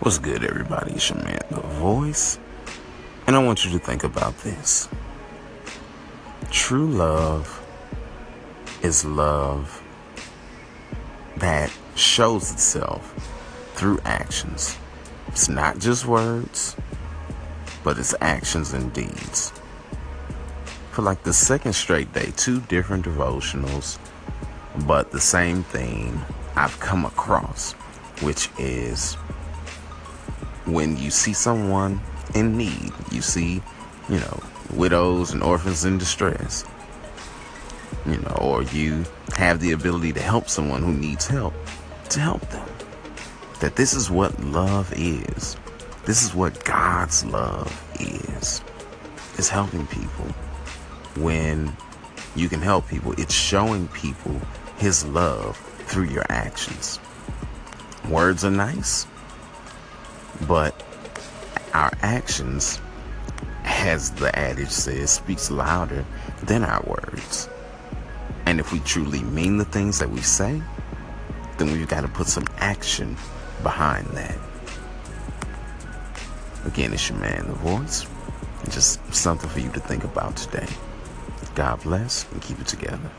What's good, everybody? It's your man, The Voice. And I want you to think about this. True love is love that shows itself through actions. It's not just words, but it's actions and deeds. For like the second straight day, two different devotionals, but the same thing I've come across, which is when you see someone in need, you see, you know, widows and orphans in distress, you know, or you have the ability to help someone who needs help, to help them. That this is what love is. This is what God's love is. It's helping people. When you can help people, it's showing people His love through your actions. Words are nice, but our actions, as the adage says, speaks louder than our words. And if we truly mean the things that we say, then we've got to put some action behind that. Again, it's your man, The Voice. Just something for you to think about today. God bless and keep it together.